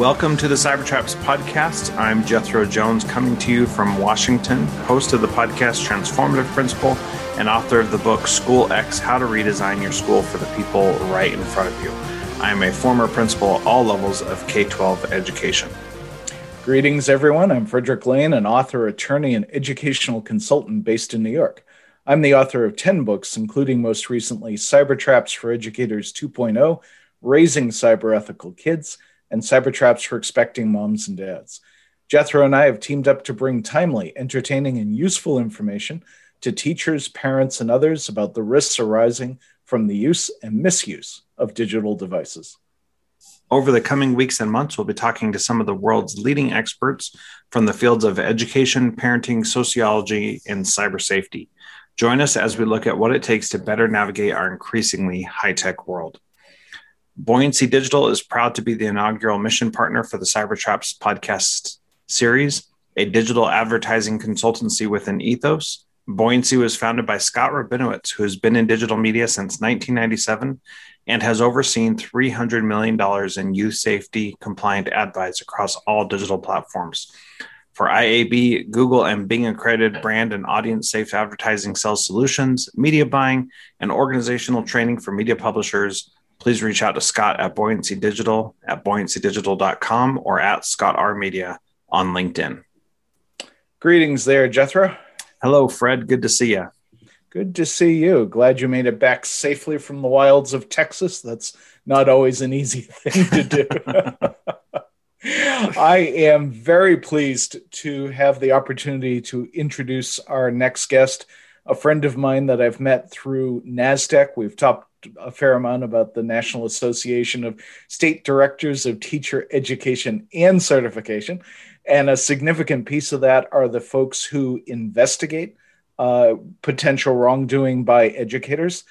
Welcome to the Cybertraps podcast. I'm Jethro Jones, coming to you from Washington, host of the podcast Transformative Principal and author of the book School X How to Redesign Your School for the People Right in Front of You. I am a former principal at all levels of K 12 education. Greetings, everyone. I'm Frederick Lane, an author, attorney, and educational consultant based in New York. I'm the author of 10 books, including most recently Cybertraps for Educators 2.0, Raising Cyber Ethical Kids, and Cybertraps for Expecting Moms and Dads. Jethro and I have teamed up to bring timely, entertaining, and useful information to teachers, parents, and others about the risks arising from the use and misuse of digital devices. Over the coming weeks and months, we'll be talking to some of the world's leading experts from the fields of education, parenting, sociology, and cyber safety. Join us as we look at what it takes to better navigate our increasingly high tech world. Buoyancy Digital is proud to be the inaugural mission partner for the Cybertraps podcast series, a digital advertising consultancy within ethos. Buoyancy was founded by Scott Rabinowitz, who has been in digital media since 1997 and has overseen $300 million in youth safety compliant ad buys across all digital platforms. For IAB, Google, and Bing accredited brand and audience safe advertising sales solutions, media buying, and organizational training for media publishers, please reach out to Scott at Buoyancy Digital at buoyancydigital.com or at Scott R Media on LinkedIn. Greetings there, Jethro. Hello, Fred. Good to see you. Good to see you. Glad you made it back safely from the wilds of Texas. That's not always an easy thing to do. I am very pleased to have the opportunity to introduce our next guest, a friend of mine that I've met through NASDTEC. We've talked a fair amount about the National Association of State Directors of Teacher Education and Certification. And a significant piece of that are the folks who investigate uh, potential wrongdoing by educators.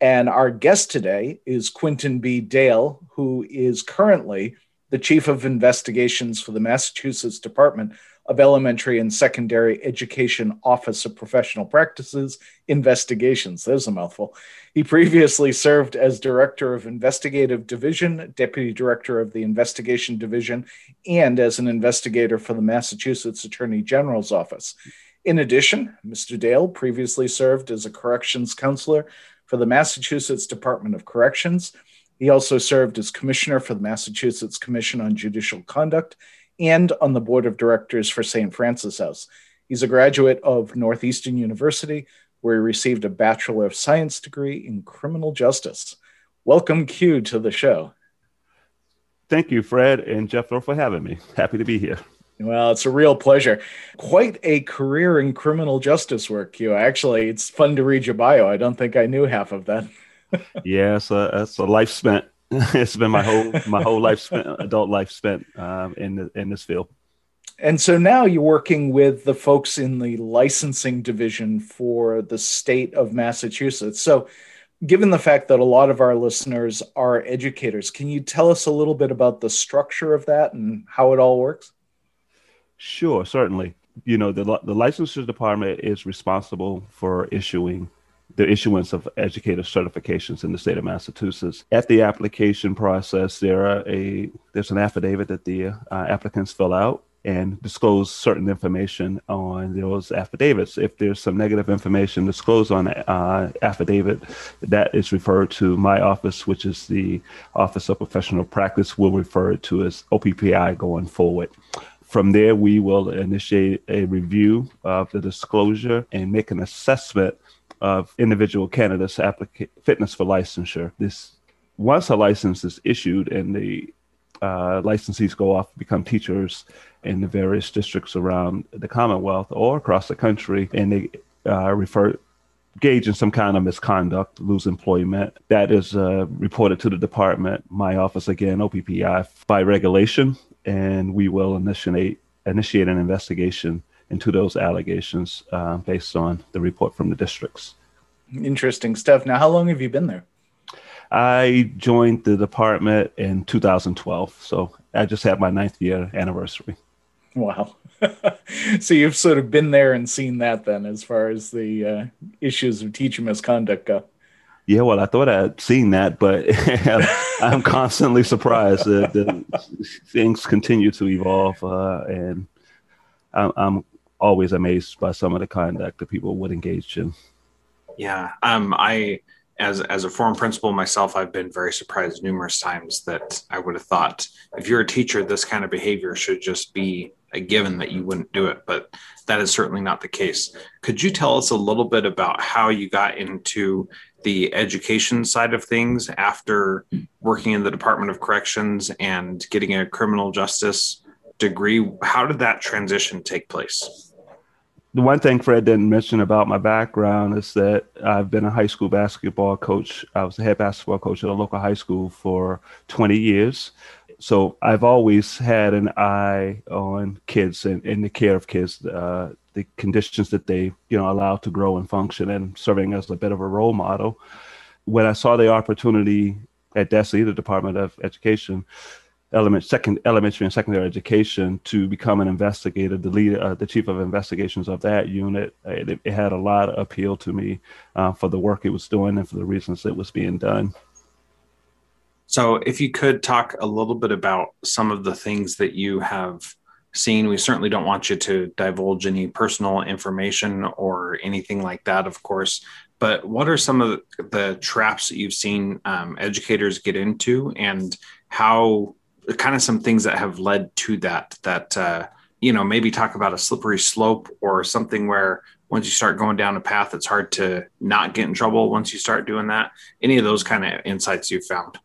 And our guest today is Quinton B. Dale, who is currently the Chief of Investigations for the Massachusetts Department of Elementary and Secondary Education Office of Professional Practices Investigations. There's a mouthful. He previously served as Director of Investigative Division, Deputy Director of the Investigation Division, and as an investigator for the Massachusetts Attorney General's Office. In addition, Mr. Dale previously served as a corrections counselor for the Massachusetts Department of Corrections he also served as commissioner for the Massachusetts Commission on Judicial Conduct and on the board of directors for St. Francis House. He's a graduate of Northeastern University, where he received a Bachelor of Science degree in criminal justice. Welcome, Q, to the show. Thank you, Fred and Jethro, for having me. Happy to be here. Well, it's a real pleasure. Quite a career in criminal justice work, Q. Actually, it's fun to read your bio. I don't think I knew half of that yeah, it's a, it's a life spent. it's been my whole my whole life spent, adult life spent um, in the, in this field. And so now you're working with the folks in the licensing division for the state of Massachusetts. So, given the fact that a lot of our listeners are educators, can you tell us a little bit about the structure of that and how it all works? Sure, certainly. You know, the the licensure department is responsible for issuing the issuance of educator certifications in the state of Massachusetts. At the application process, there are a there's an affidavit that the uh, applicants fill out and disclose certain information on those affidavits. If there's some negative information disclosed on uh, affidavit, that is referred to my office, which is the Office of Professional Practice. We'll refer to as OPPI going forward. From there, we will initiate a review of the disclosure and make an assessment of individual candidates' applica- fitness for licensure. This once a license is issued and the uh, licensees go off become teachers in the various districts around the Commonwealth or across the country, and they uh, refer engage in some kind of misconduct, lose employment. That is uh, reported to the department, my office again, OPPI, by regulation, and we will initiate initiate an investigation into those allegations uh, based on the report from the districts. Interesting stuff. Now, how long have you been there? I joined the department in 2012, so I just had my ninth year anniversary. Wow. so you've sort of been there and seen that then, as far as the uh, issues of teacher misconduct go. Yeah, well, I thought I'd seen that, but I'm constantly surprised that, that, things continue to evolve, uh, and I'm, I'm, always amazed by some of the conduct that people would engage in. Yeah, um, I as as a former principal myself, I've been very surprised numerous times that I would have thought if you're a teacher, this kind of behavior should just be a given that you wouldn't do it, but that is certainly not the case. Could you tell us a little bit about how you got into the education side of things after working in the Department of Corrections and getting a criminal justice degree? How did that transition take place? The one thing Fred didn't mention about my background is that I've been a high school basketball coach. I was the head basketball coach at a local high school for 20 years. So I've always had an eye on kids and, the care of kids, uh, the conditions that they, you know, allow to grow and function, and serving as a bit of a role model. When I saw the opportunity at DESE, the Department of Education, element second elementary and secondary education to become an investigator, the lead, uh, the chief of investigations of that unit. It, it had a lot of appeal to me uh, for the work it was doing and for the reasons it was being done. So, if you could talk a little bit about some of the things that you have seen, we certainly don't want you to divulge any personal information or anything like that, of course. But what are some of the traps that you've seen um, educators get into, and how kind of some things that have led to that that uh, you know maybe talk about a slippery slope or something where once you start going down a path it's hard to not get in trouble once you start doing that. Any of those kind of insights you've found?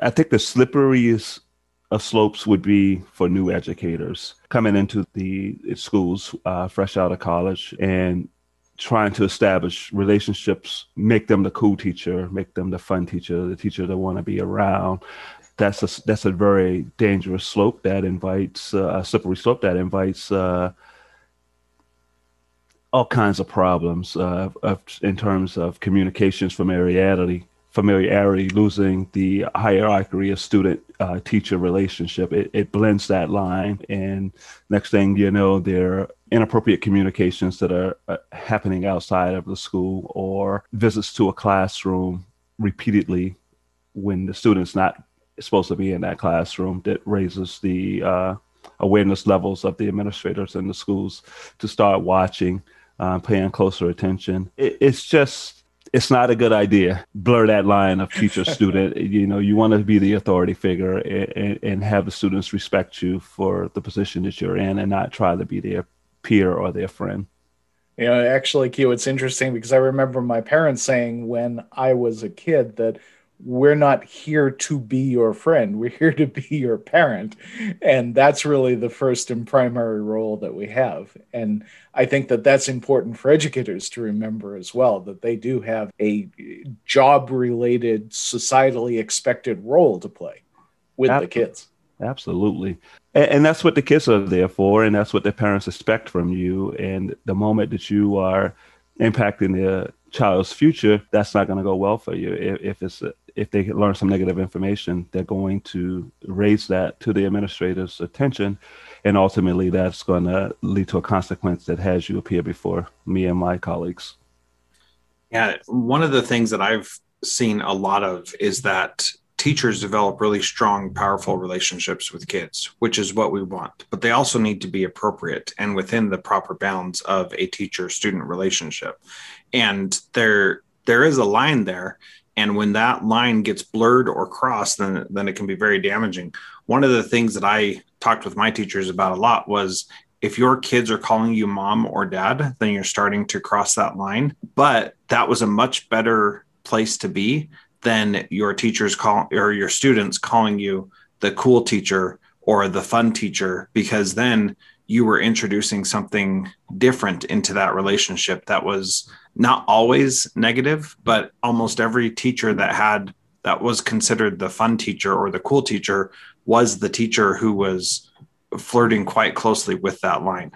I think the slipperiest slopes would be for new educators coming into the schools uh, fresh out of college and trying to establish relationships, make them the cool teacher, make them the fun teacher, the teacher they want to be around, that's a that's a very dangerous slope that invites uh, a slippery slope that invites uh, all kinds of problems uh, of, in terms of communications familiarity familiarity losing the hierarchy of student uh, teacher relationship. It, it blends that line. And next thing you know there are inappropriate communications that are uh, happening outside of the school or visits to a classroom repeatedly when the student's not supposed to be in that classroom that raises the uh, awareness levels of the administrators in the schools to start watching, uh, paying closer attention. It, it's just it's not a good idea. Blur that line of teacher student. you know, you want to be the authority figure and, and, have the students respect you for the position that you're in, and not try to be their peer or their friend. You know, actually, Q, it's interesting because I remember my parents saying when I was a kid that we're not here to be your friend. We're here to be your parent. And that's really the first and primary role that we have. And I think that that's important for educators to remember as well that they do have a job related, societally expected role to play with Absolutely. the kids. Absolutely. And, and, that's what the kids are there for. And that's what their parents expect from you. And the moment that you are impacting their child's future, that's not going to go well for you. If, if it's a, if they learn some negative information, they're going to raise that to the administrator's attention, and ultimately that's going to lead to a consequence that has you appear before me and my colleagues. Yeah, one of the things that I've seen a lot of is that teachers develop really strong, powerful relationships with kids, which is what we want. But they also need to be appropriate and within the proper bounds of a teacher student relationship. And there there is a line there. And when that line gets blurred or crossed, then, then it can be very damaging. One of the things that I talked with my teachers about a lot was if your kids are calling you mom or dad, then you're starting to cross that line. But that was a much better place to be than your teachers call or your students calling you the cool teacher or the fun teacher because then you were introducing something different into that relationship that was not always negative but almost every teacher that had that was considered the fun teacher or the cool teacher was the teacher who was flirting quite closely with that line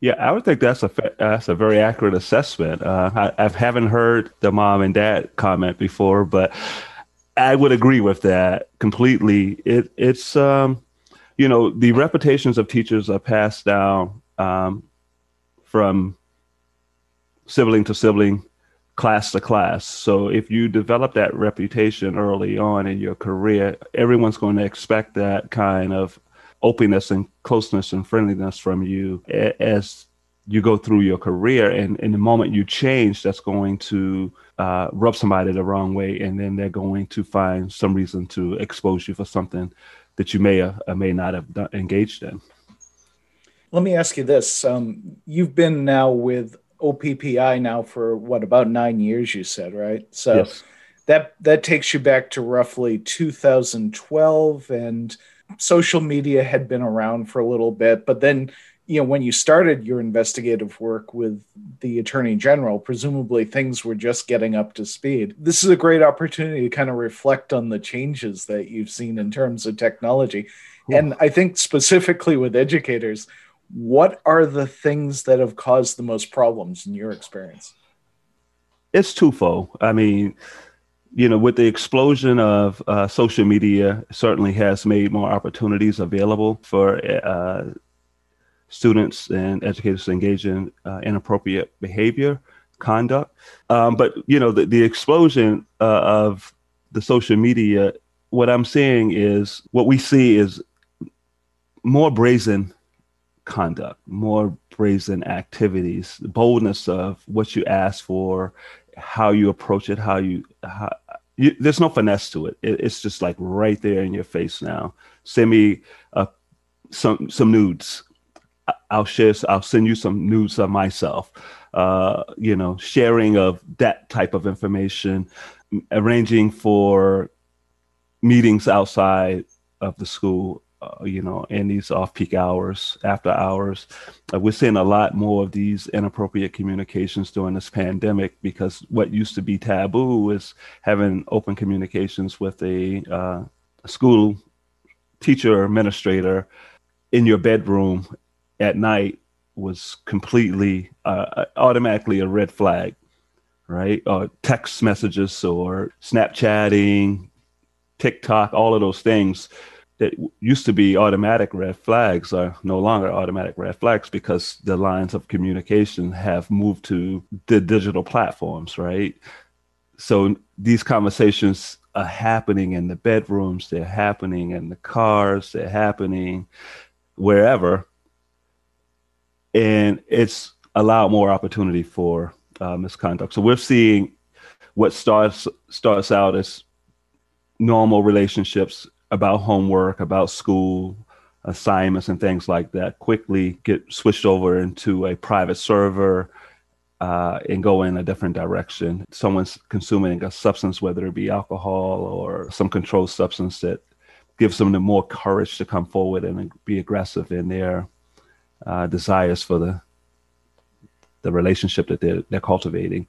yeah, I would think that's a that's a very accurate assessment. Uh, I, I haven't heard the mom and dad comment before, but I would agree with that completely. It it's um, you know the reputations of teachers are passed down um, from sibling to sibling, class to class. So if you develop that reputation early on in your career, everyone's going to expect that kind of openness and closeness and friendliness from you as you go through your career. And in the moment you change, that's going to uh, rub somebody the wrong way, and then they're going to find some reason to expose you for something that you may or may not have engaged in. Let me ask you this: um, You've been now with OPPI now for what about nine years? You said right? So yes. that that takes you back to roughly 2012, and social media had been around for a little bit, but then you know when you started your investigative work with the attorney general presumably things were just getting up to speed this is a great opportunity to kind of reflect on the changes that you've seen in terms of technology cool. and i think specifically with educators what are the things that have caused the most problems in your experience? It's twofold. I mean, you know, with the explosion of uh, social media, certainly has made more opportunities available for uh, students and educators to engage in uh, inappropriate behavior, conduct. Um, but you know, the, the explosion uh, of the social media, what I'm seeing is what we see is more brazen conduct, more brazen activities, boldness of what you ask for, how you approach it, how you, how, you there's no finesse to it. it. It's just like right there in your face now. Send me uh, some some nudes. I'll share. I'll send you some nudes of myself. Uh, you know, sharing of that type of information, arranging for meetings outside of the school uh, you know, in these off-peak hours, after hours. Uh, we're seeing a lot more of these inappropriate communications during this pandemic because what used to be taboo is having open communications with a, uh, school teacher or administrator in your bedroom at night was completely uh, automatically a red flag, right? Or text messages or Snapchatting, TikTok, all of those things that used to be automatic red flags are no longer automatic red flags because the lines of communication have moved to the digital platforms, right? So these conversations are happening in the bedrooms, they're happening in the cars, they're happening wherever. And it's allowed more opportunity for uh, misconduct. So we're seeing what starts starts out as normal relationships about homework, about school assignments, and things like that quickly get switched over into a private server uh, and go in a different direction. Someone's consuming a substance, whether it be alcohol or some controlled substance that gives them the more courage to come forward and be aggressive in their uh, desires for the the relationship that they're, they're cultivating.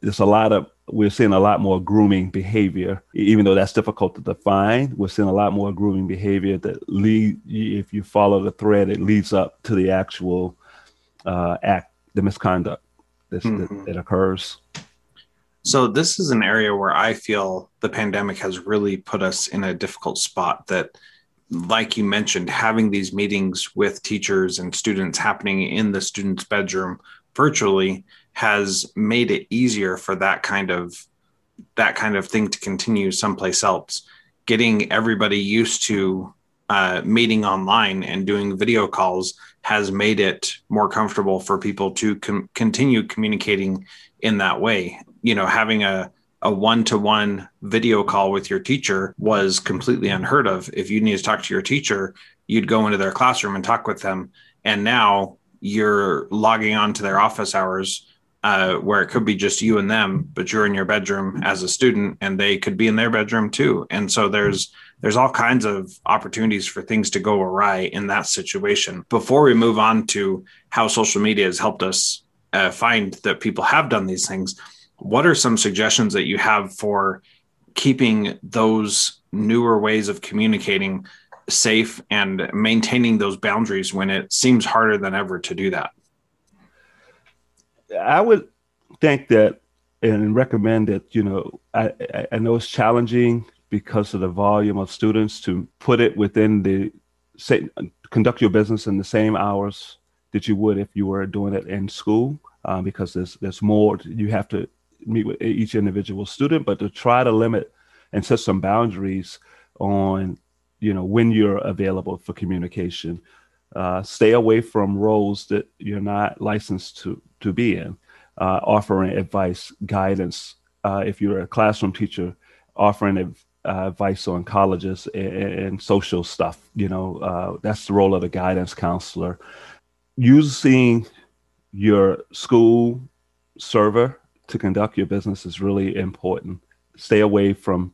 There's a lot of we're seeing a lot more grooming behavior, even though that's difficult to define. We're seeing a lot more grooming behavior that lead, if you follow the thread, it leads up to the actual uh, act, the misconduct mm-hmm. that, that occurs. So this is an area where I feel the pandemic has really put us in a difficult spot that like you mentioned having these meetings with teachers and students happening in the student's bedroom virtually has made it easier for that kind of that kind of thing to continue someplace else. Getting everybody used to uh, meeting online and doing video calls has made it more comfortable for people to com- continue communicating in that way. You know having a a one-to-one video call with your teacher was completely unheard of. If you need to talk to your teacher you'd go into their classroom and talk with them. And now you're logging on to their office hours uh, where it could be just you and them, but you're in your bedroom as a student, and they could be in their bedroom too. And so there's there's all kinds of opportunities for things to go awry in that situation. Before we move on to how social media has helped us uh, find that people have done these things, what are some suggestions that you have for keeping those newer ways of communicating safe and maintaining those boundaries when it seems harder than ever to do that? I would think that and recommend that, you know, I, I know it's challenging because of the volume of students to put it within the say conduct your business in the same hours that you would if you were doing it in school um, because there's there's more you have to meet with each individual student, but to try to limit and set some boundaries on, you know, when you're available for communication. Uh, stay away from roles that you're not licensed to to be in. Uh, offering advice, guidance. Uh, if you're a classroom teacher, offering uh, advice on colleges and, and, social stuff. You know, uh, that's the role of the guidance counselor. Using your school server to conduct your business is really important. Stay away from,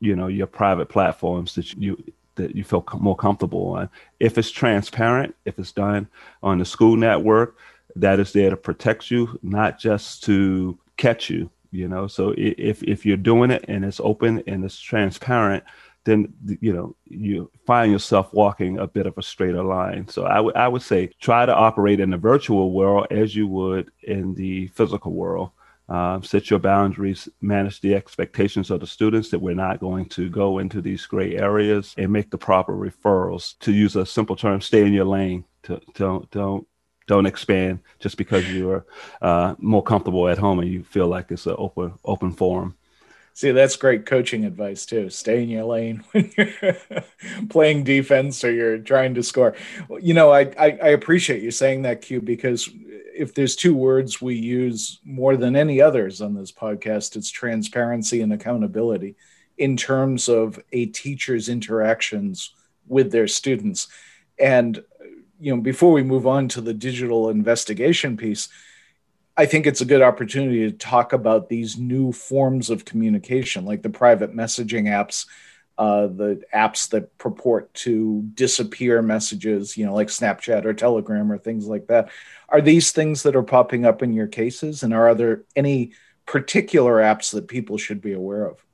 you know, your private platforms that you that you feel more comfortable on. If it's transparent, if it's done on the school network, that is there to protect you, not just to catch you. You know, so if if you're doing it and it's open and it's transparent, then you know you find yourself walking a bit of a straighter line. So I would I would say try to operate in the virtual world as you would in the physical world. Um, set your boundaries, manage the expectations of the students that we're not going to go into these gray areas, and make the proper referrals. To use a simple term, stay in your lane. To, don't don't don't expand just because you're uh, more comfortable at home and you feel like it's an open open forum. See, that's great coaching advice too. Stay in your lane when you're playing defense or you're trying to score. You know, I, I, I appreciate you saying that, Q, because if there's two words we use more than any others on this podcast, it's transparency and accountability in terms of a teacher's interactions with their students. And you know, before we move on to the digital investigation piece, I think it's a good opportunity to talk about these new forms of communication, like the private messaging apps, uh, the apps that purport to disappear messages, you know, like Snapchat or Telegram or things like that. Are these things that are popping up in your cases? And are there any particular apps that people should be aware of?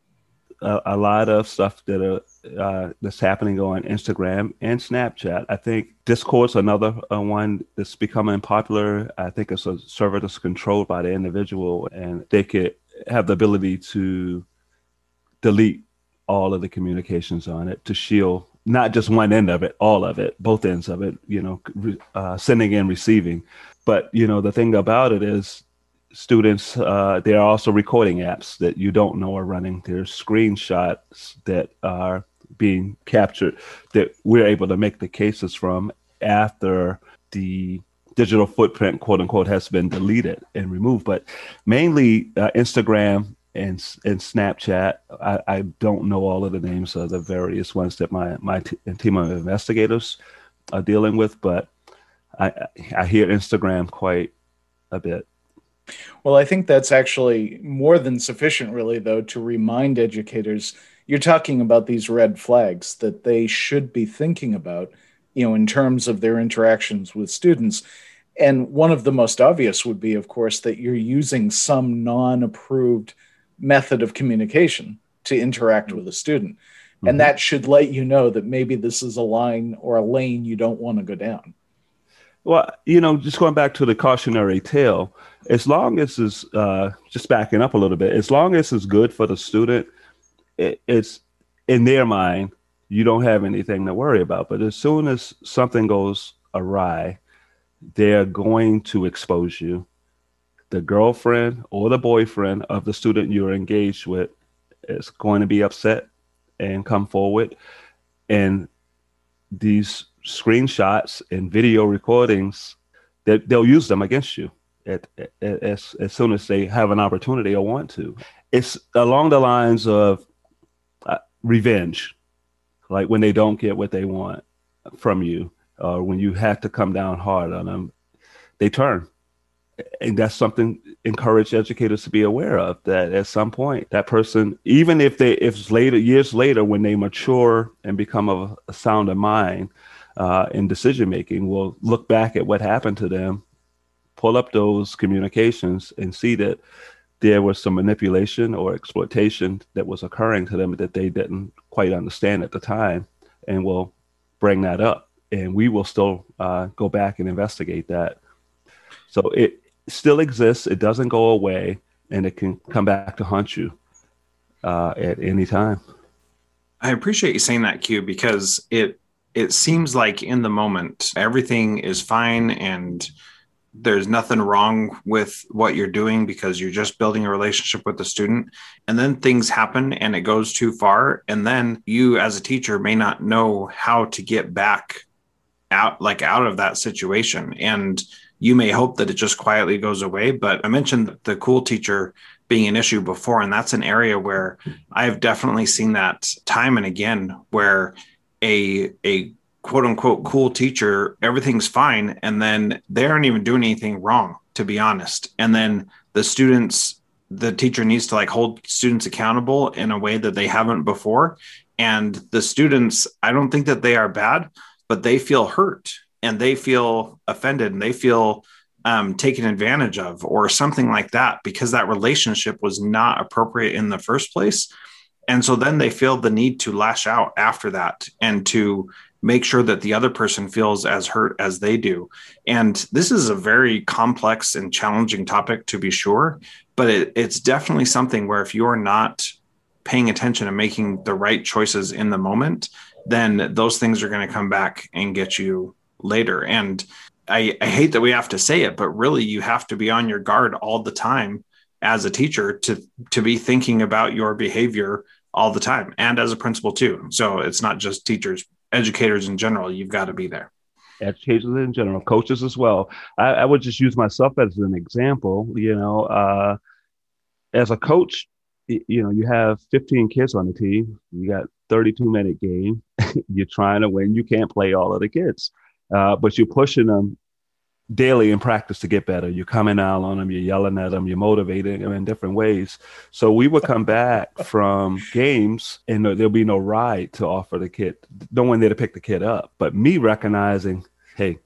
A, a lot of stuff that are uh, that's happening on Instagram and Snapchat. I think Discord's another uh, one that's becoming popular. I think it's a server that's controlled by the individual, and they could have the ability to delete all of the communications on it to shield not just one end of it, all of it, both ends of it. You know, uh, sending and receiving. But you know, the thing about it is students, uh, there are also recording apps that you don't know are running. There's screenshots that are being captured that we're able to make the cases from after the digital footprint, quote unquote, has been deleted and removed. But mainly uh, Instagram and and Snapchat. I, I, don't know all of the names of the various ones that my my t- team of investigators are dealing with, but I I hear Instagram quite a bit. Well, I think that's actually more than sufficient, really, though, to remind educators you're talking about these red flags that they should be thinking about, you know, in terms of their interactions with students. And one of the most obvious would be, of course, that you're using some non approved method of communication to interact with a student. Mm-hmm. And that should let you know that maybe this is a line or a lane you don't want to go down. Well, you know, just going back to the cautionary tale, as long as it's uh, just backing up a little bit, as long as it's good for the student, it, it's in their mind, you don't have anything to worry about. But as soon as something goes awry, they're going to expose you. The girlfriend or the boyfriend of the student you're engaged with is going to be upset and come forward. And these screenshots and video recordings that they'll use them against you at, at, as, as soon as they have an opportunity or want to. It's along the lines of uh, revenge, like when they don't get what they want from you, or when you have to come down hard on them, they turn. And that's something encourage educators to be aware of that at some point that person even if they if later years later when they mature and become of a of mind uh, in decision making will look back at what happened to them, pull up those communications, and see that there was some manipulation or exploitation that was occurring to them that they didn't quite understand at the time, and will bring that up. And we will still uh, go back and investigate that. So it still exists. It doesn't go away, and it can come back to haunt you uh, at any time. I appreciate you saying that, Q, because it it seems like in the moment everything is fine and there's nothing wrong with what you're doing because you're just building a relationship with the student. And then things happen and it goes too far. And then you as a teacher may not know how to get back out like out of that situation. And you may hope that it just quietly goes away. But i mentioned the cool teacher being an issue before. And that's an area where i've definitely seen that time and again where a a quote unquote cool teacher everything's fine. And then they aren't even doing anything wrong to be honest. And then the students the teacher needs to like hold students accountable in a way that they haven't before. And the students i don't think that they are bad but they feel hurt and they feel offended and they feel um, taken advantage of or something like that because that relationship was not appropriate in the first place. And so then they feel the need to lash out after that and to make sure that the other person feels as hurt as they do. And this is a very complex and challenging topic to be sure, but it, it's definitely something where if you're not paying attention and making the right choices in the moment, then those things are going to come back and get you later. And I, I hate that we have to say it, but really you have to be on your guard all the time as a teacher to to be thinking about your behavior all the time and as a principal too. So it's not just teachers, educators in general, you've got to be there. Educators in general, coaches as well. I, I would just use myself as an example. You know, uh, as a coach, you know, you have 15 kids on the team. You got 32 minute game. you're trying to win. You can't play all of the kids, uh, but you're pushing them daily in practice to get better. You're coming out on them. You're yelling at them. You're motivating them in different ways. So we would come back from games and there'll be no ride to offer the kid. No one there to pick the kid up. But me recognizing, hey,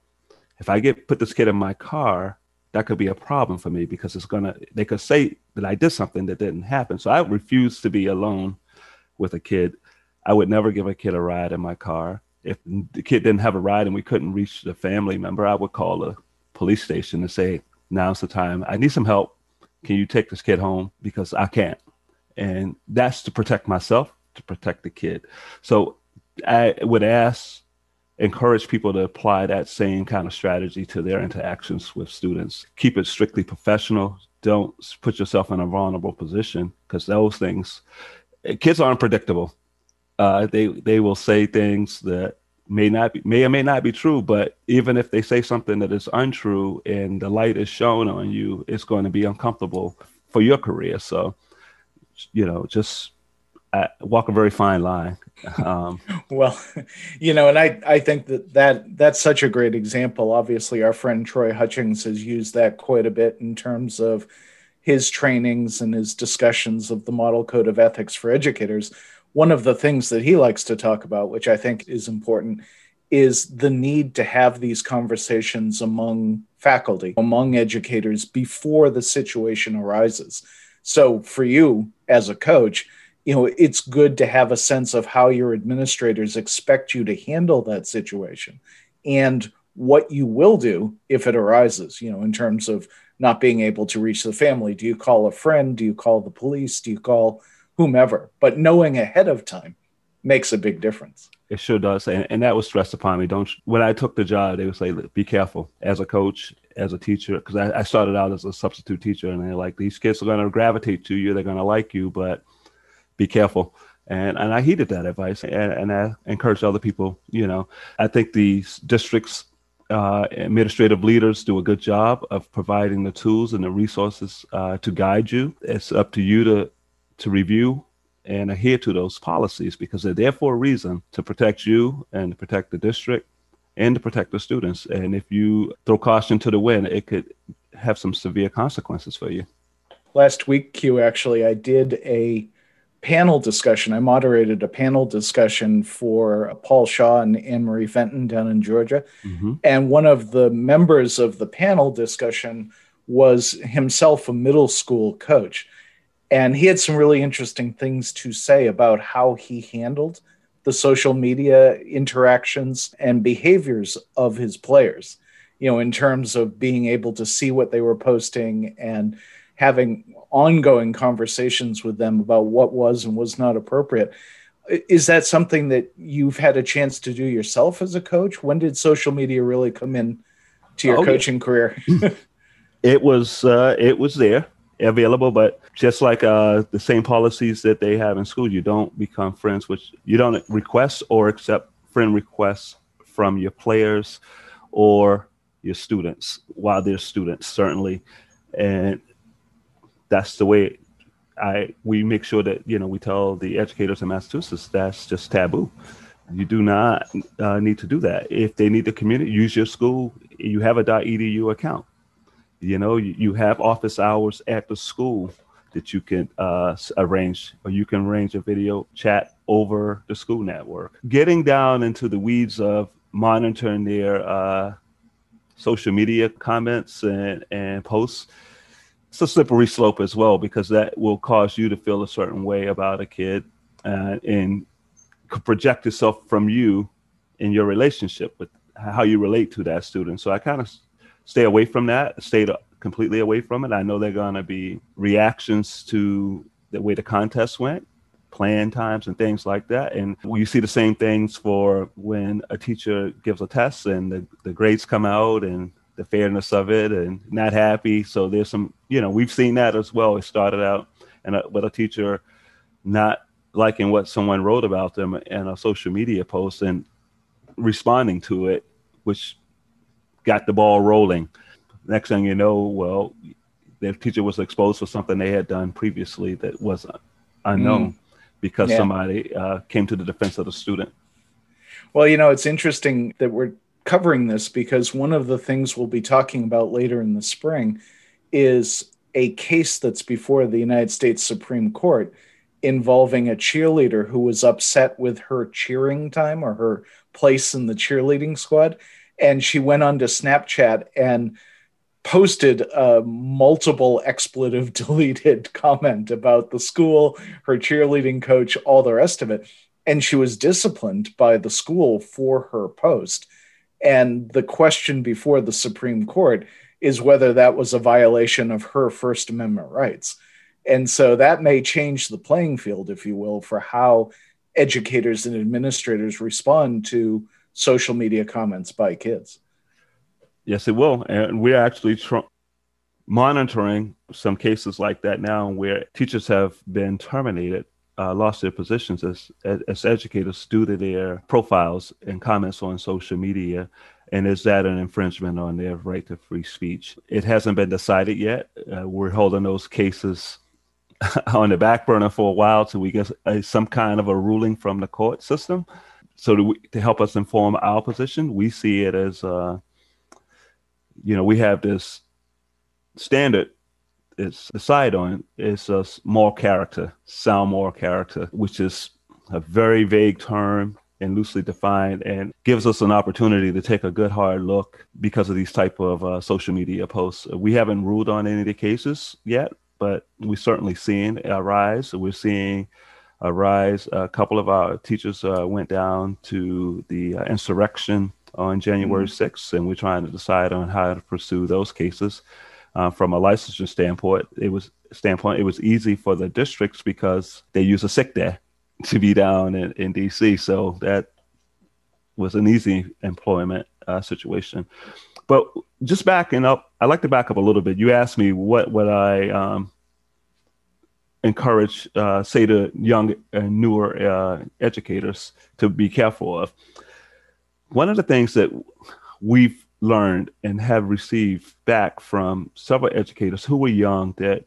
if I get put this kid in my car, that could be a problem for me because it's gonna they could say that I did something that didn't happen. So I refuse to be alone with a kid. I would never give a kid a ride in my car. If the kid didn't have a ride and we couldn't reach the family member, I would call the police station and say, "Now's the time. I need some help. Can you take this kid home because I can't?" And that's to protect myself, to protect the kid. So I would ask encourage people to apply that same kind of strategy to their interactions with students. Keep it strictly professional. Don't put yourself in a vulnerable position because those things, kids are unpredictable. Uh, they they will say things that may not be, may or may not be true, but even if they say something that is untrue and the light is shown on you, it's going to be uncomfortable for your career. So, you know, just uh, walk a very fine line. Um, well, you know, and I, I think that, that that's such a great example. Obviously, our friend Troy Hutchings has used that quite a bit in terms of his trainings and his discussions of the model code of ethics for educators. One of the things that he likes to talk about, which I think is important, is the need to have these conversations among faculty, among educators before the situation arises. So, for you as a coach, you know it's good to have a sense of how your administrators expect you to handle that situation and what you will do if it arises you know in terms of not being able to reach the family. Do you call a friend? Do you call the police? Do you call whomever but knowing ahead of time makes a big difference. It sure does. And, and that was stressed upon me. Don't when i took the job they would say be careful as a coach as a teacher because I, I started out as a substitute teacher and they're like these kids are going to gravitate to you. They're going to like you but be careful. And, and I heeded that advice and, and I encouraged other people, you know, I think the district's uh, administrative leaders do a good job of providing the tools and the resources uh, to guide you. It's up to you to, to review and adhere to those policies because they're there for a reason to protect you and to protect the district and to protect the students. And if you throw caution to the wind, it could have some severe consequences for you. Last week, Q, actually, I did a panel discussion. I moderated a panel discussion for Paul Shaw and Anne Marie Fenton down in Georgia. Mm-hmm. And one of the members of the panel discussion was himself a middle school coach. And he had some really interesting things to say about how he handled the social media interactions and behaviors of his players, you know, in terms of being able to see what they were posting and having ongoing conversations with them about what was and was not appropriate. Is that something that you've had a chance to do yourself as a coach? When did social media really come in to your oh, coaching yeah. career? it was uh, it was there available, but just like uh, the same policies that they have in school, you don't become friends which you don't request or accept friend requests from your players or your students while they're students certainly and that's the way I we make sure that you know we tell the educators in Massachusetts that's just taboo. You do not uh, need to do that. If they need to communicate, use your school. You have a .edu account. You know, you, have office hours at the school that you can uh, arrange, or you can arrange a video chat over the school network. Getting down into the weeds of monitoring their uh, social media comments and, and posts it's a slippery slope as well because that will cause you to feel a certain way about a kid uh, and project itself from you in your relationship with how you relate to that student. So I kind of stay away from that, stay completely away from it. I know they're going to be reactions to the way the contest went, plan times, and things like that. And you see the same things for when a teacher gives a test and the, the grades come out and the fairness of it and not happy. So there's some, you know, we've seen that as well. It started out and with a teacher not liking what someone wrote about them in a social media post and responding to it, which got the ball rolling. Next thing you know, well, their teacher was exposed for something they had done previously that was unknown mm. because yeah. somebody uh, came to the defense of the student. Well, you know, it's interesting that we're covering this because one of the things we'll be talking about later in the spring is a case that's before the United States Supreme Court involving a cheerleader who was upset with her cheering time or her place in the cheerleading squad. And she went on to Snapchat and posted a multiple expletive deleted comment about the school, her cheerleading coach, all the rest of it. And she was disciplined by the school for her post. And the question before the Supreme Court is whether that was a violation of her First Amendment rights. And so that may change the playing field, if you will, for how educators and administrators respond to social media comments by kids. Yes, it will. And we're actually tr- monitoring some cases like that now where teachers have been terminated uh, lost their positions as, as educators due to their profiles and comments on social media. And is that an infringement on their right to free speech? It hasn't been decided yet. Uh, we're holding those cases on the back burner for a while till we get a, some kind of a ruling from the court system. So to, to help us inform our position, we see it as, uh, you know, we have this standard is decide on is a moral character, sound moral character, which is a very vague term and loosely defined and gives us an opportunity to take a good hard look because of these type of uh, social media posts. We haven't ruled on any of the cases yet but we're certainly seeing a rise we're seeing a rise a couple of our teachers uh, went down to the uh, insurrection on january mm-hmm. 6th and we're trying to decide on how to pursue those cases uh, from a licensure standpoint, it was standpoint it was easy for the districts because they use a sick day to be down in, in DC. So that was an easy employment uh, situation. But just backing up, I like to back up a little bit. You asked me what would I um, encourage, uh, say, to young and newer uh, educators to be careful of. One of the things that we've learned and have received back from several educators who were young that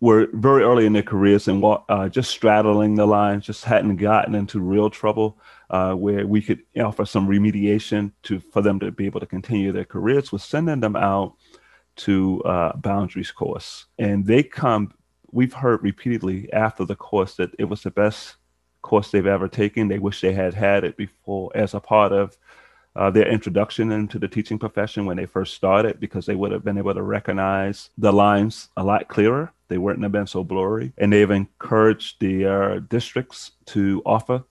were very early in their careers and uh, just straddling the line, just hadn't gotten into real trouble, uh, where we could offer some remediation to for them to be able to continue their careers, was sending them out to uh, boundaries course, and they come. We've heard repeatedly after the course that it was the best course they've ever taken. They wish they had had it before as a part of uh, their introduction into the teaching profession when they first started because they would have been able to recognize the lines a lot clearer. They wouldn't have been so blurry. And they've encouraged the uh, districts to offer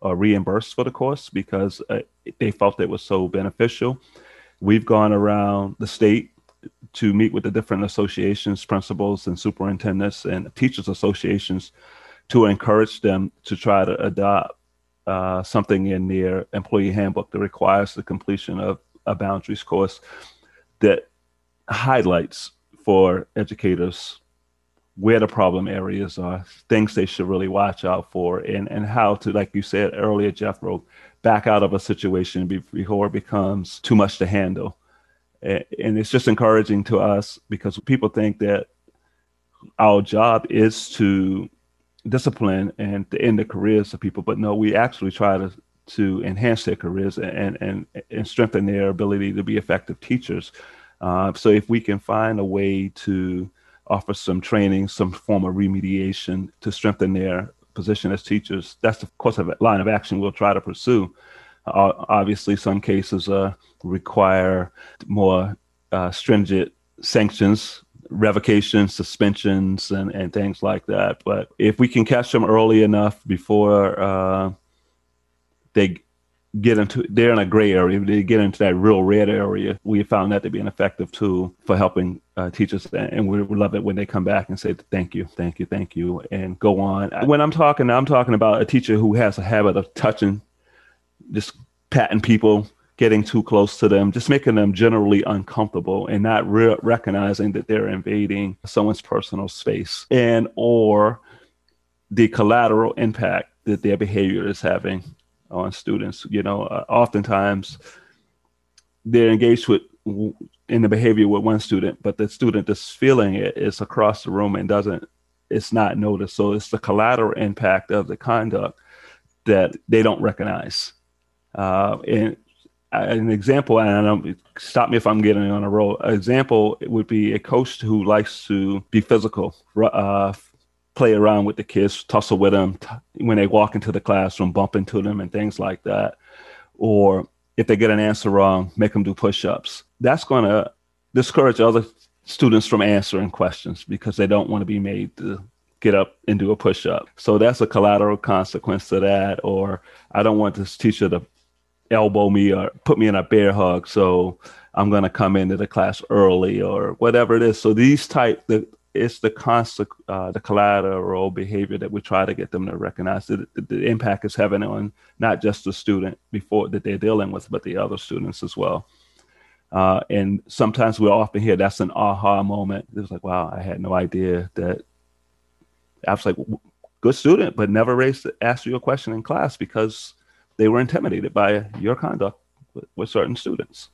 or reimburse for the course because uh, they felt it was so beneficial. We've gone around the state to meet with the different associations, principals, and superintendents and teachers associations to encourage them to try to adopt uh, something in their employee handbook that requires the completion of a boundaries course that highlights for educators where the problem areas are, things they should really watch out for, and, and how to, like you said earlier, Jethro, back out of a situation before it becomes too much to handle. And it's just encouraging to us because people think that our job is to discipline and to end the careers of people, but no, we actually try to to enhance their careers and and and strengthen their ability to be effective teachers. Uh, so if we can find a way to offer some training, some form of remediation to strengthen their position as teachers, that's of course a line of action we'll try to pursue. Obviously, some cases uh, require more uh, stringent sanctions revocations, suspensions, and, and things like that. But if we can catch them early enough before uh, they get into, they're in a gray area, they get into that real red area, we found that to be an effective tool for helping uh, teachers. And we love it when they come back and say, thank you, thank you, thank you, and go on. When I'm talking, I'm talking about a teacher who has a habit of touching, just patting people getting too close to them, just making them generally uncomfortable and not re- recognizing that they're invading someone's personal space and or the collateral impact that their behavior is having on students. You know, uh, oftentimes they're engaged with in the behavior with one student, but the student that's feeling it is across the room and doesn't, it's not noticed. So it's the collateral impact of the conduct that they don't recognize. Uh, and an example, and I don't stop me if I'm getting on a roll. An example would be a coach who likes to be physical, uh, play around with the kids, tussle with them t- when they walk into the classroom, bump into them, and things like that. Or if they get an answer wrong, make them do push-ups. That's going to discourage other students from answering questions because they don't want to be made to get up and do a push-up. So that's a collateral consequence to that. Or I don't want this teacher to elbow me or put me in a bear hug. So I'm going to come into the class early or whatever it is. So these type, the, it's the constant, uh, the collateral behavior that we try to get them to recognize that the, impact is having on not just the student before that they're dealing with, but the other students as well. Uh, and sometimes we often hear that's an aha moment. It's like, wow, I had no idea that. I was like, good student, but never raised asked you a question in class because they were intimidated by your conduct with, with certain students.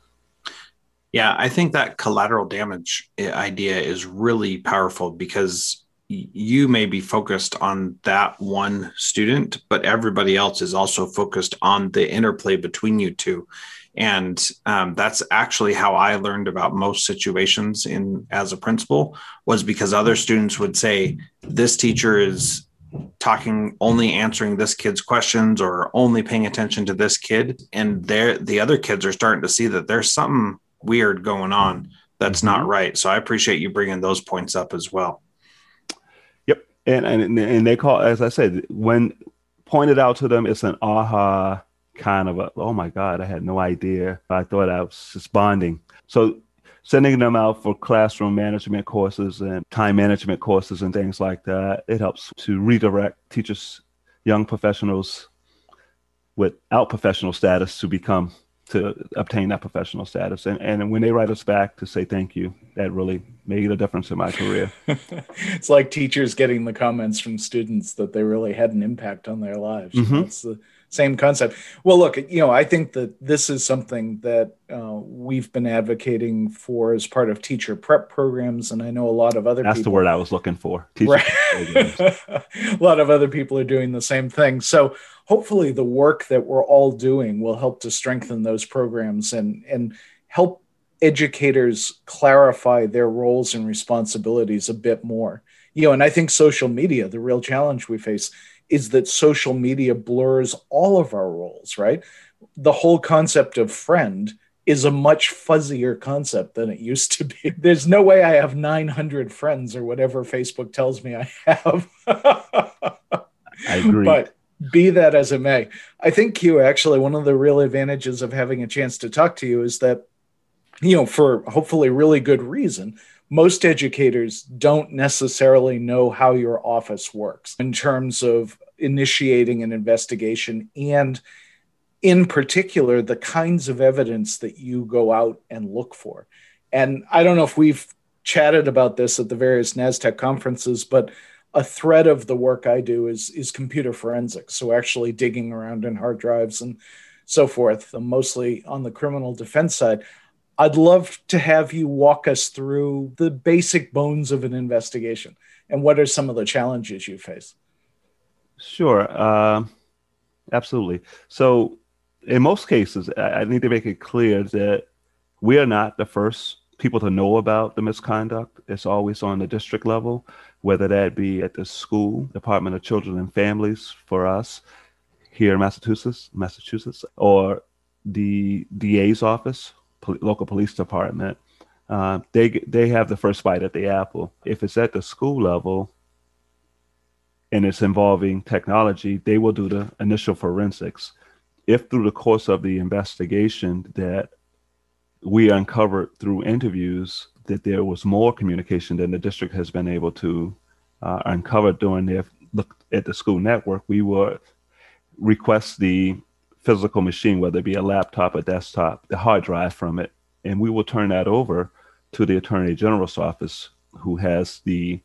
Yeah, I think that collateral damage idea is really powerful because you may be focused on that one student, but everybody else is also focused on the interplay between you two. And um, that's actually how I learned about most situations in as a principal was because other students would say, "This teacher is talking only answering this kid's questions or only paying attention to this kid. And they the other kids are starting to see that there's something weird going on that's mm-hmm. not right. So i appreciate you bringing those points up as well. Yep. And and, and they call as i said when pointed out to them it's an aha kind of a oh my god i had no idea. I thought i was just bonding. So sending them out for classroom management courses and time management courses and things like that. It helps to redirect teachers, young professionals without professional status to become to obtain that professional status. And, and when they write us back to say thank you, that really made a difference in my career. it's like teachers getting the comments from students that they really had an impact on their lives. Mm-hmm. That's the same concept. Well, look, you know, I think that this is something that uh, we've been advocating for as part of teacher prep programs, and I know a lot of other. That's people, the word I was looking for. Right. a lot of other people are doing the same thing. So hopefully, the work that we're all doing will help to strengthen those programs and and help educators clarify their roles and responsibilities a bit more. You know, and I think social media, the real challenge we face is that social media blurs all of our roles, right? The whole concept of friend is a much fuzzier concept than it used to be. There's no way I have 900 friends or whatever Facebook tells me I have. I agree. But be that as it may, I think Q actually one of the real advantages of having a chance to talk to you is that, you know, for hopefully really good reason, most educators don't necessarily know how your office works in terms of initiating an investigation and in particular, the kinds of evidence that you go out and look for. And I don't know if we've chatted about this at the various NASDTEC conferences, but a thread of the work I do is, is computer forensics. So actually digging around in hard drives and so forth, mostly on the criminal defense side. I'd love to have you walk us through the basic bones of an investigation and what are some of the challenges you face. Sure, uh, absolutely. So, in most cases, I need to make it clear that we are not the first people to know about the misconduct. It's always on the district level, whether that be at the school, Department of Children and Families for us here in Massachusetts, Massachusetts, or the DA's office, local police department. Uh, they they have the first bite at the apple. If it's at the school level, and it's involving technology, they will do the initial forensics. If through the course of the investigation that we uncovered through interviews that there was more communication than the district has been able to uh, uncover during their look at the school network, we will request the physical machine, whether it be a laptop, a desktop, the hard drive from it, and we will turn that over to the Attorney General's office, who has the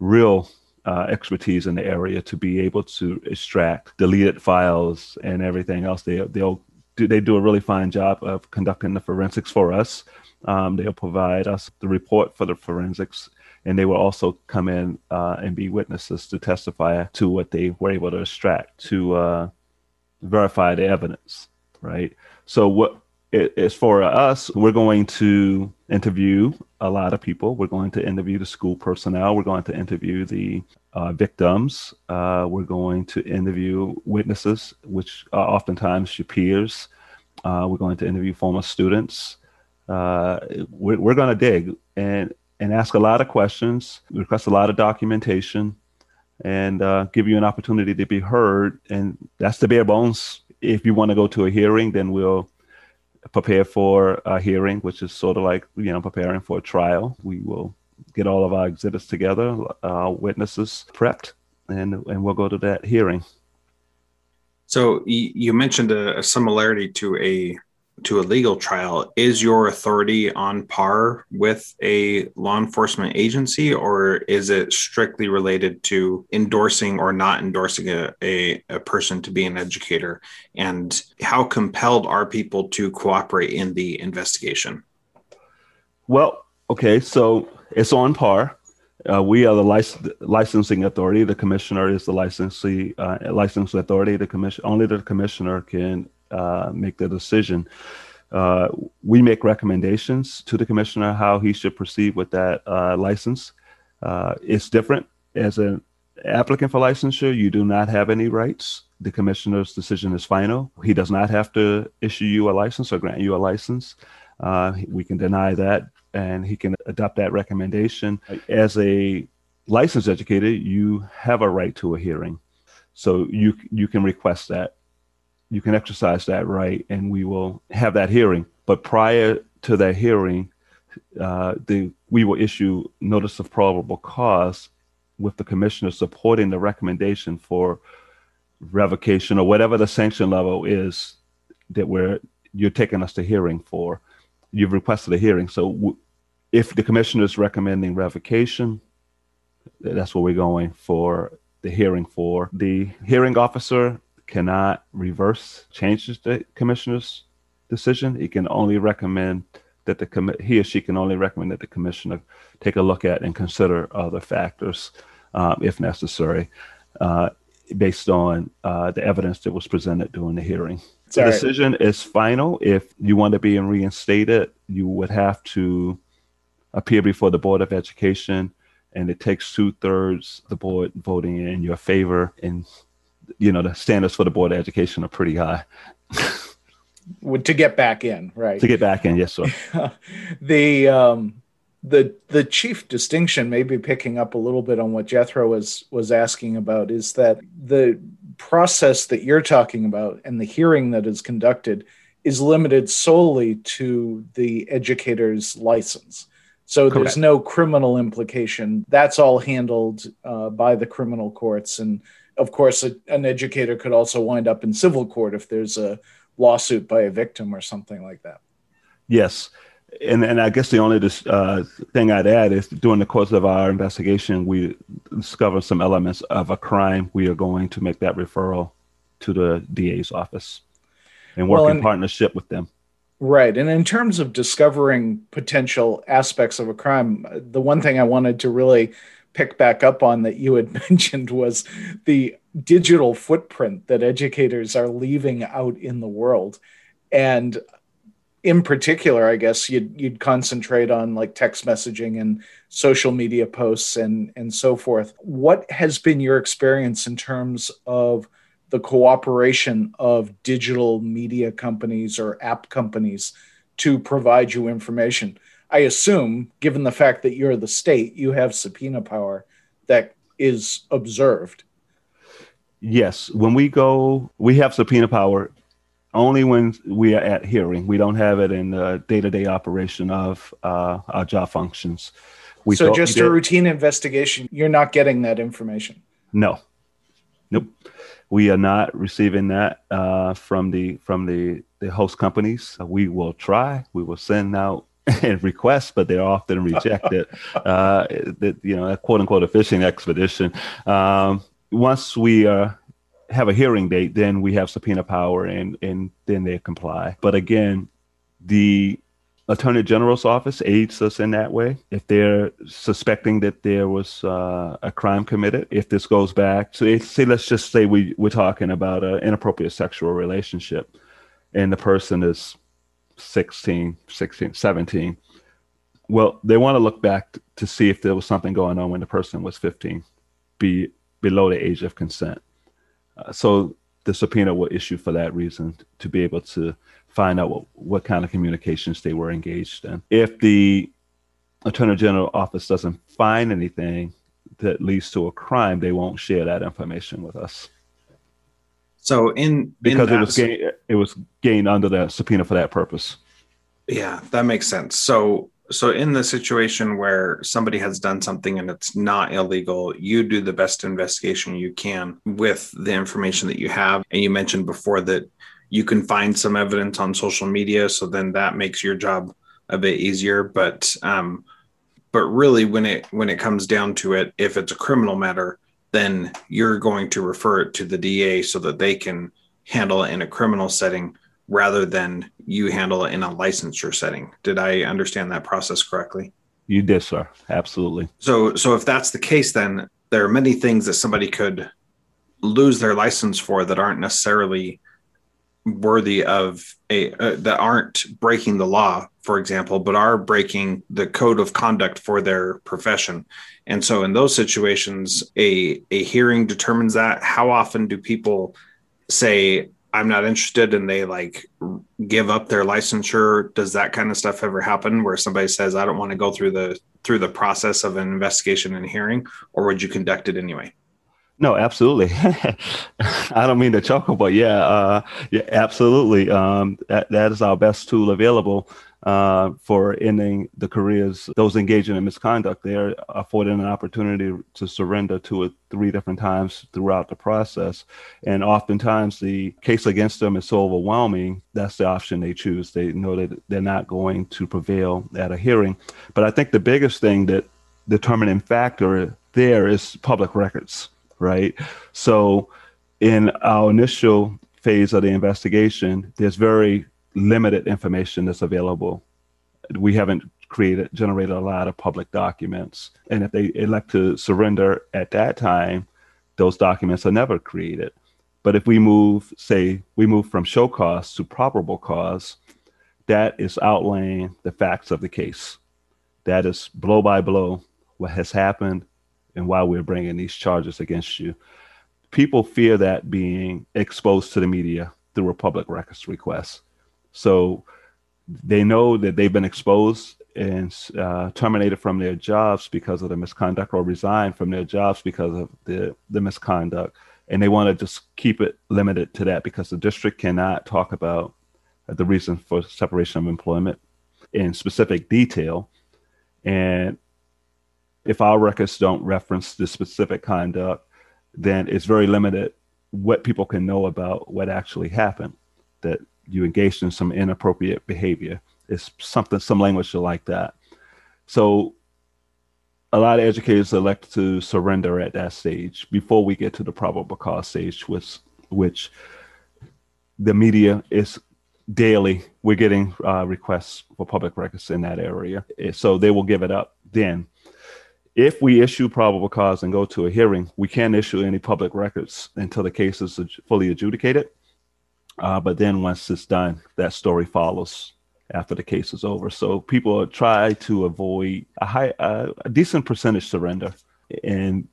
real uh, expertise in the area to be able to extract deleted files and everything else. They they'll do, they do a really fine job of conducting the forensics for us. Um, they'll provide us the report for the forensics, and they will also come in uh, and be witnesses to testify to what they were able to extract to uh, verify the evidence. Right. So what as for us, we're going to interview a lot of people. We're going to interview the school personnel. We're going to interview the uh, victims. Uh, we're going to interview witnesses, which are oftentimes your peers. Uh, we're going to interview former students. Uh, we're, we're going to dig and and ask a lot of questions, request a lot of documentation, and uh, give you an opportunity to be heard. And that's the bare bones. If you want to go to a hearing, then we'll prepare for a hearing, which is sort of like you know preparing for a trial. We will get all of our exhibits together, uh, witnesses prepped, and and we'll go to that hearing. So you mentioned a similarity to a to a legal trial, is your authority on par with a law enforcement agency, or is it strictly related to endorsing or not endorsing a, a, a, person to be an educator? And how compelled are people to cooperate in the investigation? Well, okay, so it's on par. Uh, we are the lic- licensing authority. The commissioner is the licensing uh, licensing authority. The commission only the commissioner can uh, make the decision. Uh, we make recommendations to the commissioner how he should proceed with that uh, license. Uh, it's different as an applicant for licensure. You do not have any rights. The commissioner's decision is final. He does not have to issue you a license or grant you a license. Uh, we can deny that, and he can adopt that recommendation. As a licensed educator, you have a right to a hearing, so you you can request that you can exercise that right, and we will have that hearing. But prior to that hearing, uh, the we will issue notice of probable cause with the commissioner supporting the recommendation for revocation or whatever the sanction level is that we're you're taking us to hearing for. You've requested a hearing, so w- if the commissioner is recommending revocation, that's what we're going for the hearing for. The hearing officer cannot reverse changes the commissioner's decision. He can only recommend that the com- he or she can only recommend that the commissioner take a look at and consider other factors um, if necessary, uh, based on uh, the evidence that was presented during the hearing. Sorry. The decision is final. If you want to be reinstated, you would have to appear before the Board of Education, and it takes two thirds the board voting in your favor. And you know the standards for the board of education are pretty high. to get back in, right? To get back in, yes, sir. the um, the the chief distinction, maybe picking up a little bit on what Jethro was was asking about, is that the process that you're talking about and the hearing that is conducted is limited solely to the educator's license. So Correct. there's no criminal implication. That's all handled uh, by the criminal courts and of course, a, an educator could also wind up in civil court if there's a lawsuit by a victim or something like that. Yes. And, and I guess the only uh, thing I'd add is during the course of our investigation, we discovered some elements of a crime. We are going to make that referral to the DA's office and work well, in partnership with them. Right. And in terms of discovering potential aspects of a crime, the one thing I wanted to really pick back up on that you had mentioned was the digital footprint that educators are leaving out in the world. And in particular, I guess you'd, you'd concentrate on like text messaging and social media posts and, and so forth. What has been your experience in terms of the cooperation of digital media companies or app companies to provide you information? I assume, given the fact that you're the state, you have subpoena power that is observed. Yes. When we go, we have subpoena power only when we are at hearing. We don't have it in the day to day operation of uh, our job functions. We so, just a routine investigation, you're not getting that information? No. Nope. We are not receiving that uh, from the from the the host companies. We will try. We will send out and requests, but they're often rejected. uh, that you know, a quote unquote a fishing expedition. Um, once we uh, have a hearing date, then we have subpoena power, and and then they comply. But again, the Attorney General's office aids us in that way. If they're suspecting that there was uh, a crime committed, if this goes back, so say let's just say we we're talking about an inappropriate sexual relationship, and the person is 16, 16, 17. Well, they want to look back to see if there was something going on when the person was 15, be below the age of consent. Uh, so the subpoena will issue for that reason to be able to find out what, what kind of communications they were engaged in. If the Attorney General office doesn't find anything that leads to a crime, they won't share that information with us. So in because in it was gained, it was gained under the subpoena for that purpose. Yeah, that makes sense. So so in the situation where somebody has done something and it's not illegal, you do the best investigation you can with the information that you have. And you mentioned before that you can find some evidence on social media, so then that makes your job a bit easier. But um, but really, when it when it comes down to it, if it's a criminal matter, then you're going to refer it to the DA so that they can handle it in a criminal setting rather than you handle it in a licensure setting. Did I understand that process correctly? You did, sir. Absolutely. So so if that's the case then there are many things that somebody could lose their license for that aren't necessarily worthy of a uh, that aren't breaking the law for example but are breaking the code of conduct for their profession. And so in those situations a a hearing determines that. How often do people say i'm not interested and they like give up their licensure? Does that kind of stuff ever happen where somebody says i don't want to go through the through the process of an investigation and hearing or would you conduct it anyway? No, absolutely. I don't mean to chuckle, but yeah, uh, yeah, absolutely. Um, that, that is our best tool available uh, for ending the careers. Those engaging in misconduct, they're afforded an opportunity to surrender to it three different times throughout the process. And oftentimes, the case against them is so overwhelming, that's the option they choose. They know that they're not going to prevail at a hearing. But I think the biggest thing that determining factor there is public records right? So, in our initial phase of the investigation, there's very limited information that's available. We haven't created generated a lot of public documents, and if they elect to surrender at that time, those documents are never created. But if we move, say, we move from show cause to probable cause, that is outlaying the facts of the case. That is blow by blow what has happened, and why we're bringing these charges against you. People fear that being exposed to the media through a public records request. So they know that they've been exposed and uh, terminated from their jobs because of the misconduct or resigned from their jobs because of the, the misconduct. And they want to just keep it limited to that because the district cannot talk about the reason for separation of employment in specific detail. And if our records don't reference the specific conduct, then it's very limited what people can know about what actually happened. That you engaged in some inappropriate behavior. It's something, some language like that. So a lot of educators elect to surrender at that stage before we get to the probable cause stage, which which the media is daily. We're getting uh, requests for public records in that area, so they will give it up then. If we issue probable cause and go to a hearing, we can't issue any public records until the case is fully adjudicated. Uh, but then once it's done, that story follows after the case is over. So people try to avoid a high, uh, a decent percentage surrender, and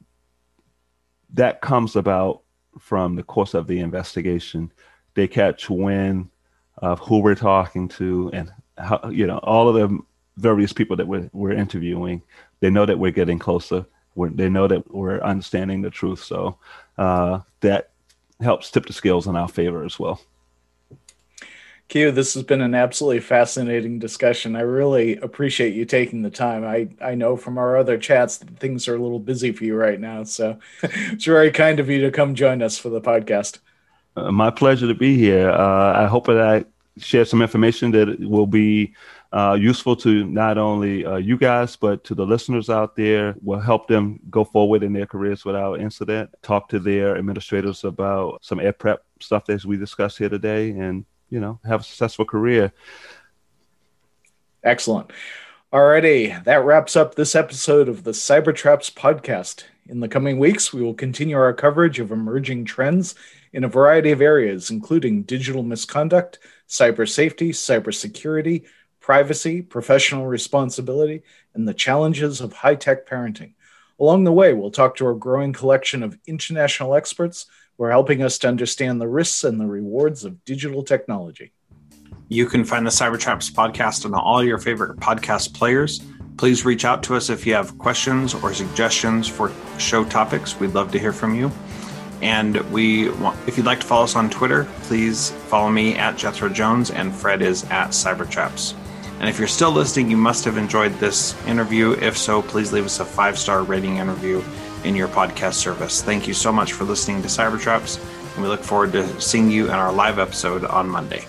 that comes about from the course of the investigation. They catch wind of who we're talking to and how, you know all of the various people that we're, we're interviewing. They know that we're getting closer. We're, they know that we're understanding the truth. So uh, that helps tip the scales in our favor as well. Q, this has been an absolutely fascinating discussion. I really appreciate you taking the time. I, I know from our other chats that things are a little busy for you right now. So it's very kind of you to come join us for the podcast. Uh, my pleasure to be here. Uh, I hope that I share some information that will be uh, useful to not only uh, you guys, but to the listeners out there, will help them go forward in their careers without incident. Talk to their administrators about some air prep stuff as we discussed here today and you know have a successful career. Excellent. Alrighty, that wraps up this episode of the Cybertraps podcast. In the coming weeks, we will continue our coverage of emerging trends in a variety of areas, including digital misconduct, cyber safety, cybersecurity, privacy, professional responsibility, and the challenges of high tech parenting. Along the way, we'll talk to a growing collection of international experts who are helping us to understand the risks and the rewards of digital technology. You can find the Cybertraps podcast on all your favorite podcast players. Please reach out to us if you have questions or suggestions for show topics. We'd love to hear from you. And we, want, if you'd like to follow us on Twitter, please follow me at Jethro Jones and Fred is at Cybertraps. And if you're still listening, you must have enjoyed this interview. If so, please leave us a five star rating interview in your podcast service. Thank you so much for listening to Cybertraps, and we look forward to seeing you in our live episode on Monday.